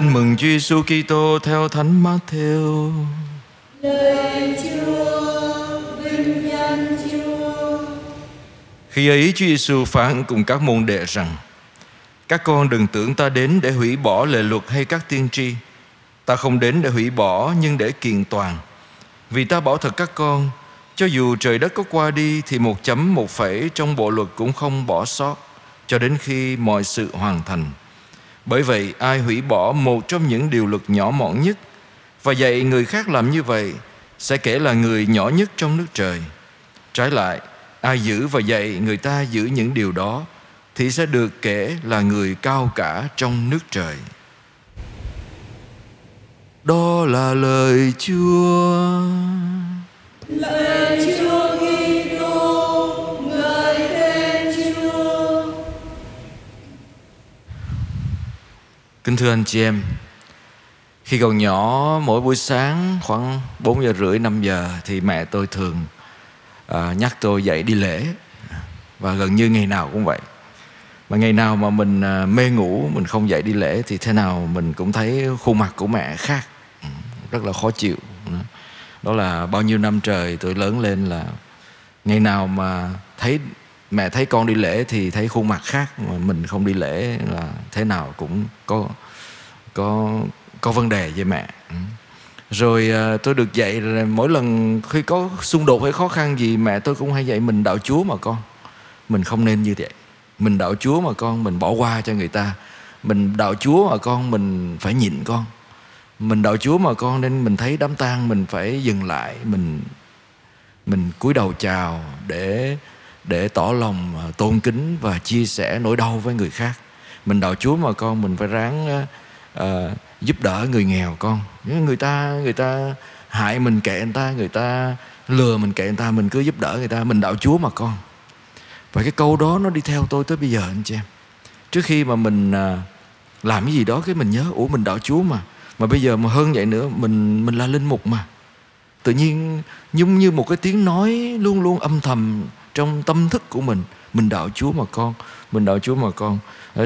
Tin mừng Chúa Giêsu Kitô theo Thánh Matthew. Lời Chúa, vinh danh Chúa. Khi ấy Chúa Giêsu phán cùng các môn đệ rằng: Các con đừng tưởng ta đến để hủy bỏ lệ luật hay các tiên tri. Ta không đến để hủy bỏ nhưng để kiện toàn. Vì ta bảo thật các con, cho dù trời đất có qua đi thì một chấm một phẩy trong bộ luật cũng không bỏ sót cho đến khi mọi sự hoàn thành. Bởi vậy ai hủy bỏ một trong những điều luật nhỏ mọn nhất và dạy người khác làm như vậy sẽ kể là người nhỏ nhất trong nước trời. Trái lại, ai giữ và dạy người ta giữ những điều đó thì sẽ được kể là người cao cả trong nước trời. Đó là lời Chúa. Lời Kính thưa anh chị em, khi còn nhỏ mỗi buổi sáng khoảng 4 giờ rưỡi 5 giờ thì mẹ tôi thường à, nhắc tôi dậy đi lễ và gần như ngày nào cũng vậy. Mà ngày nào mà mình à, mê ngủ mình không dậy đi lễ thì thế nào mình cũng thấy khuôn mặt của mẹ khác ừ, rất là khó chịu. Ừ, đó là bao nhiêu năm trời tôi lớn lên là ngày nào mà thấy mẹ thấy con đi lễ thì thấy khuôn mặt khác, mà mình không đi lễ là thế nào cũng có có có vấn đề với mẹ. Rồi ờ, tôi được dạy là mỗi lần khi có xung đột hay khó khăn gì, mẹ tôi cũng hay dạy mình đạo chúa mà con. Mình không nên như vậy. Mình đạo chúa mà con, mình bỏ qua cho người ta. Mình đạo chúa mà con, mình phải nhịn con. Mình đạo chúa mà con nên mình thấy đám tang, mình phải dừng lại, mình mình cúi đầu chào để để tỏ lòng à, tôn kính và chia sẻ nỗi đau với người khác. Mình đạo chúa mà con mình phải ráng uh, giúp đỡ người nghèo con. Người ta người ta hại mình kệ người ta người ta lừa mình kệ người ta mình cứ giúp đỡ người ta. Mình đạo chúa mà con. Và cái câu đó nó đi theo tôi tới bây giờ anh chị em. Trước khi mà mình uh, làm cái gì đó cái mình nhớ ủa mình đạo chúa mà. Mà bây giờ mà hơn vậy nữa mình mình là linh mục mà. Tự nhiên nhung như một cái tiếng nói luôn luôn âm thầm trong tâm thức của mình. Mình đạo chúa mà con mình đạo chúa mà con.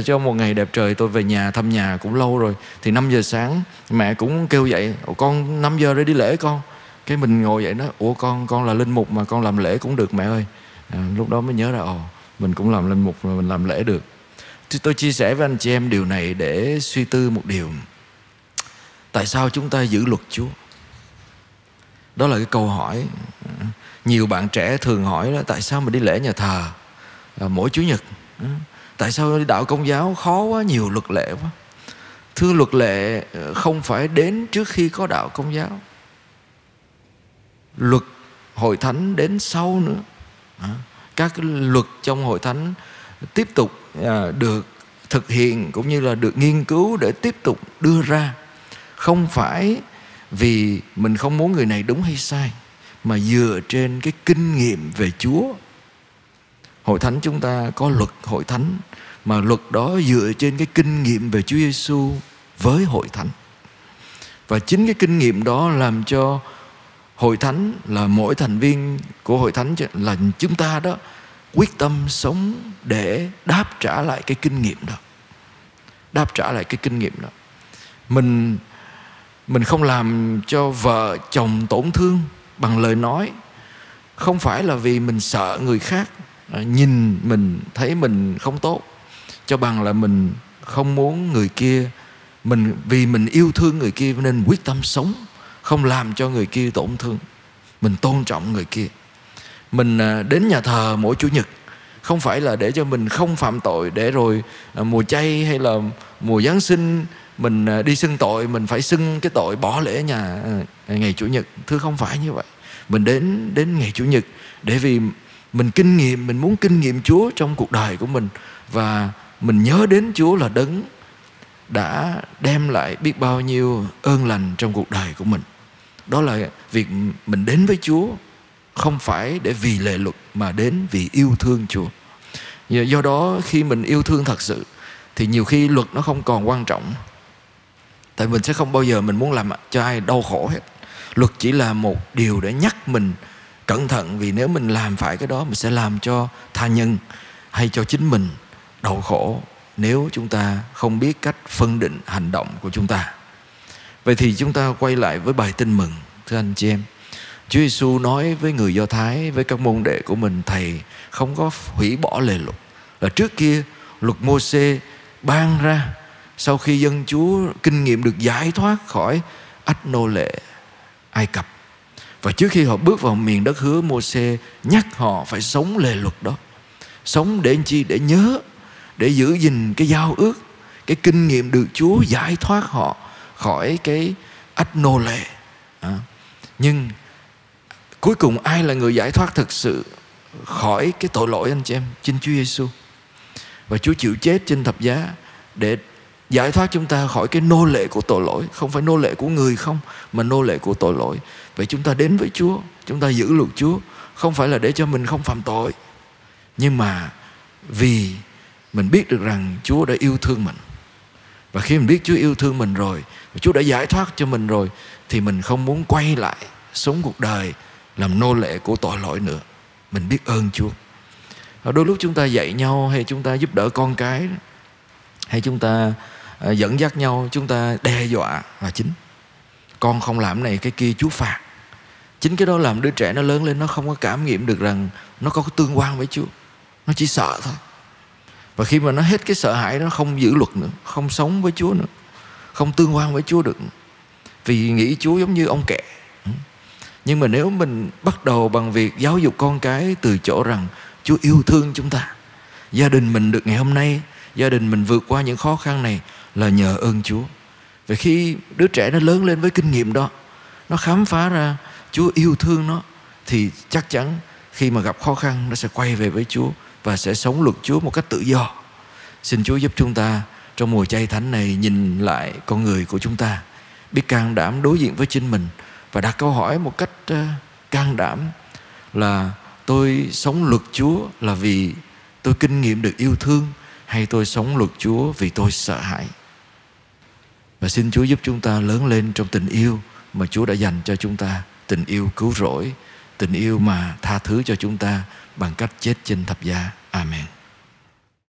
Cho một ngày đẹp trời tôi về nhà thăm nhà cũng lâu rồi. Thì 5 giờ sáng mẹ cũng kêu dậy con 5 giờ rồi đi lễ con. Cái mình ngồi dậy nói ủa con con là linh mục mà con làm lễ cũng được mẹ ơi. À, lúc đó mới nhớ ra ồ mình cũng làm linh mục mà mình làm lễ được. Thì tôi chia sẻ với anh chị em điều này để suy tư một điều. Tại sao chúng ta giữ luật chúa? Đó là cái câu hỏi nhiều bạn trẻ thường hỏi là tại sao mà đi lễ nhà thờ? À, mỗi chủ nhật. Ừ. Tại sao đi đạo công giáo? Khó quá nhiều luật lệ quá. Thưa luật lệ ờ, không phải đến trước khi có đạo công giáo. Luật hội thánh đến sau nữa. À, các luật trong hội thánh tiếp tục à, được thực hiện cũng như là được nghiên cứu để tiếp tục đưa ra. Không phải vì mình không muốn người này đúng hay sai mà dựa trên cái kinh nghiệm về Chúa. Hội thánh chúng ta có luật hội thánh, mà luật đó dựa trên cái kinh nghiệm về Chúa Giêsu với hội thánh. Và chính cái kinh nghiệm đó làm cho hội thánh là mỗi thành viên của hội thánh là chúng ta đó quyết tâm sống để đáp trả lại cái kinh nghiệm đó. Đáp trả lại cái kinh nghiệm đó. Mình mình không làm cho vợ chồng tổn thương bằng lời nói. Không phải là vì mình sợ người khác à, nhìn mình, thấy mình không tốt, cho bằng là mình không muốn người kia, mình, vì mình yêu thương người kia nên quyết tâm sống, không làm cho người kia tổn thương. Mình tôn trọng người kia. Mình à, đến nhà thờ mỗi chủ nhật, không phải là để cho mình không phạm tội để rồi à, mùa chay hay là mùa giáng sinh mình à, đi xưng tội, mình phải xưng cái tội bỏ lễ nhà à, ngày chủ nhật. Thưa, không phải như vậy. Mình đến đến ngày chủ nhật để vì mình kinh nghiệm, mình muốn kinh nghiệm Chúa trong cuộc đời của mình. Và mình nhớ đến Chúa là đấng đã đem lại biết bao nhiêu ơn lành trong cuộc đời của mình. Đó là việc mình đến với Chúa, không phải để vì lệ luật mà đến vì yêu thương Chúa. Do đó khi mình yêu thương thật sự, thì nhiều khi luật nó không còn quan trọng tại mình sẽ không bao giờ mình muốn làm cho ai đau khổ hết luật chỉ là một điều để nhắc mình cẩn thận vì nếu mình làm phải cái đó mình sẽ làm cho tha nhân hay cho chính mình đau khổ nếu chúng ta không biết cách phân định hành động của chúng ta. Vậy thì chúng ta quay lại với bài tin mừng, thưa anh chị em. Chúa Giêsu nói với người Do Thái, với các môn đệ của mình, thầy không có hủy bỏ lề luật. Là trước kia luật Môsê ban ra sau khi dân Chúa kinh nghiệm được giải thoát khỏi ách nô lệ Ai Cập. Và trước khi họ bước vào miền đất hứa Môsê nhắc họ phải sống lề luật đó. Sống để chi? Để nhớ, để giữ gìn cái giao ước, cái kinh nghiệm được Chúa giải thoát họ khỏi cái ách nô lệ. À. Nhưng cuối cùng ai là người giải thoát thực sự khỏi cái tội lỗi anh chị em? Chính Chúa Giêsu. Và Chúa chịu chết trên thập giá để giải thoát chúng ta khỏi cái nô lệ của tội lỗi. Không phải nô lệ của người không, mà nô lệ của tội lỗi. Vậy chúng ta đến với chúa, chúng ta giữ luật chúa. Không phải là để cho mình không phạm tội, nhưng mà vì mình biết được rằng chúa đã yêu thương mình. Và khi mình biết chúa yêu thương mình rồi chúa đã giải thoát cho mình rồi, thì mình không muốn quay lại sống cuộc đời làm nô lệ của tội lỗi nữa. Mình biết ơn chúa. Và đôi lúc chúng ta dạy nhau hay chúng ta giúp đỡ con cái, hay chúng ta Ờ, dẫn dắt nhau chúng ta đe dọa là chính. Con không làm này, cái kia chúa phạt. Chính cái đó làm đứa trẻ nó lớn lên, nó không có cảm nghiệm được rằng nó có tương quan với chúa. Nó chỉ sợ thôi. Và khi mà nó hết cái sợ hãi nó không giữ luật nữa, không sống với chúa nữa, không tương quan với chúa được vì nghĩ chúa giống như ông kẻ. Nhưng mà nếu mình bắt đầu bằng việc giáo dục con cái từ chỗ rằng chúa yêu thương chúng ta, gia đình mình được ngày hôm nay, gia đình mình vượt qua những khó khăn này là nhờ ơn Chúa. Và khi đứa trẻ nó lớn lên với kinh nghiệm đó, nó khám phá ra Chúa yêu thương nó thì chắc chắn khi mà gặp khó khăn nó sẽ quay về với Chúa và sẽ sống luật Chúa một cách tự do. Xin Chúa giúp chúng ta trong mùa chay thánh này nhìn lại con người của chúng ta, biết can đảm đối diện với chính mình và đặt câu hỏi một cách ờ, can đảm là tôi sống luật Chúa là vì tôi kinh nghiệm được yêu thương hay tôi sống luật Chúa vì tôi sợ hãi. Và xin Chúa giúp chúng ta lớn lên trong tình yêu mà Chúa đã dành cho chúng ta, tình yêu cứu rỗi, tình yêu mà tha thứ cho chúng ta bằng cách chết trên thập giá. Amen.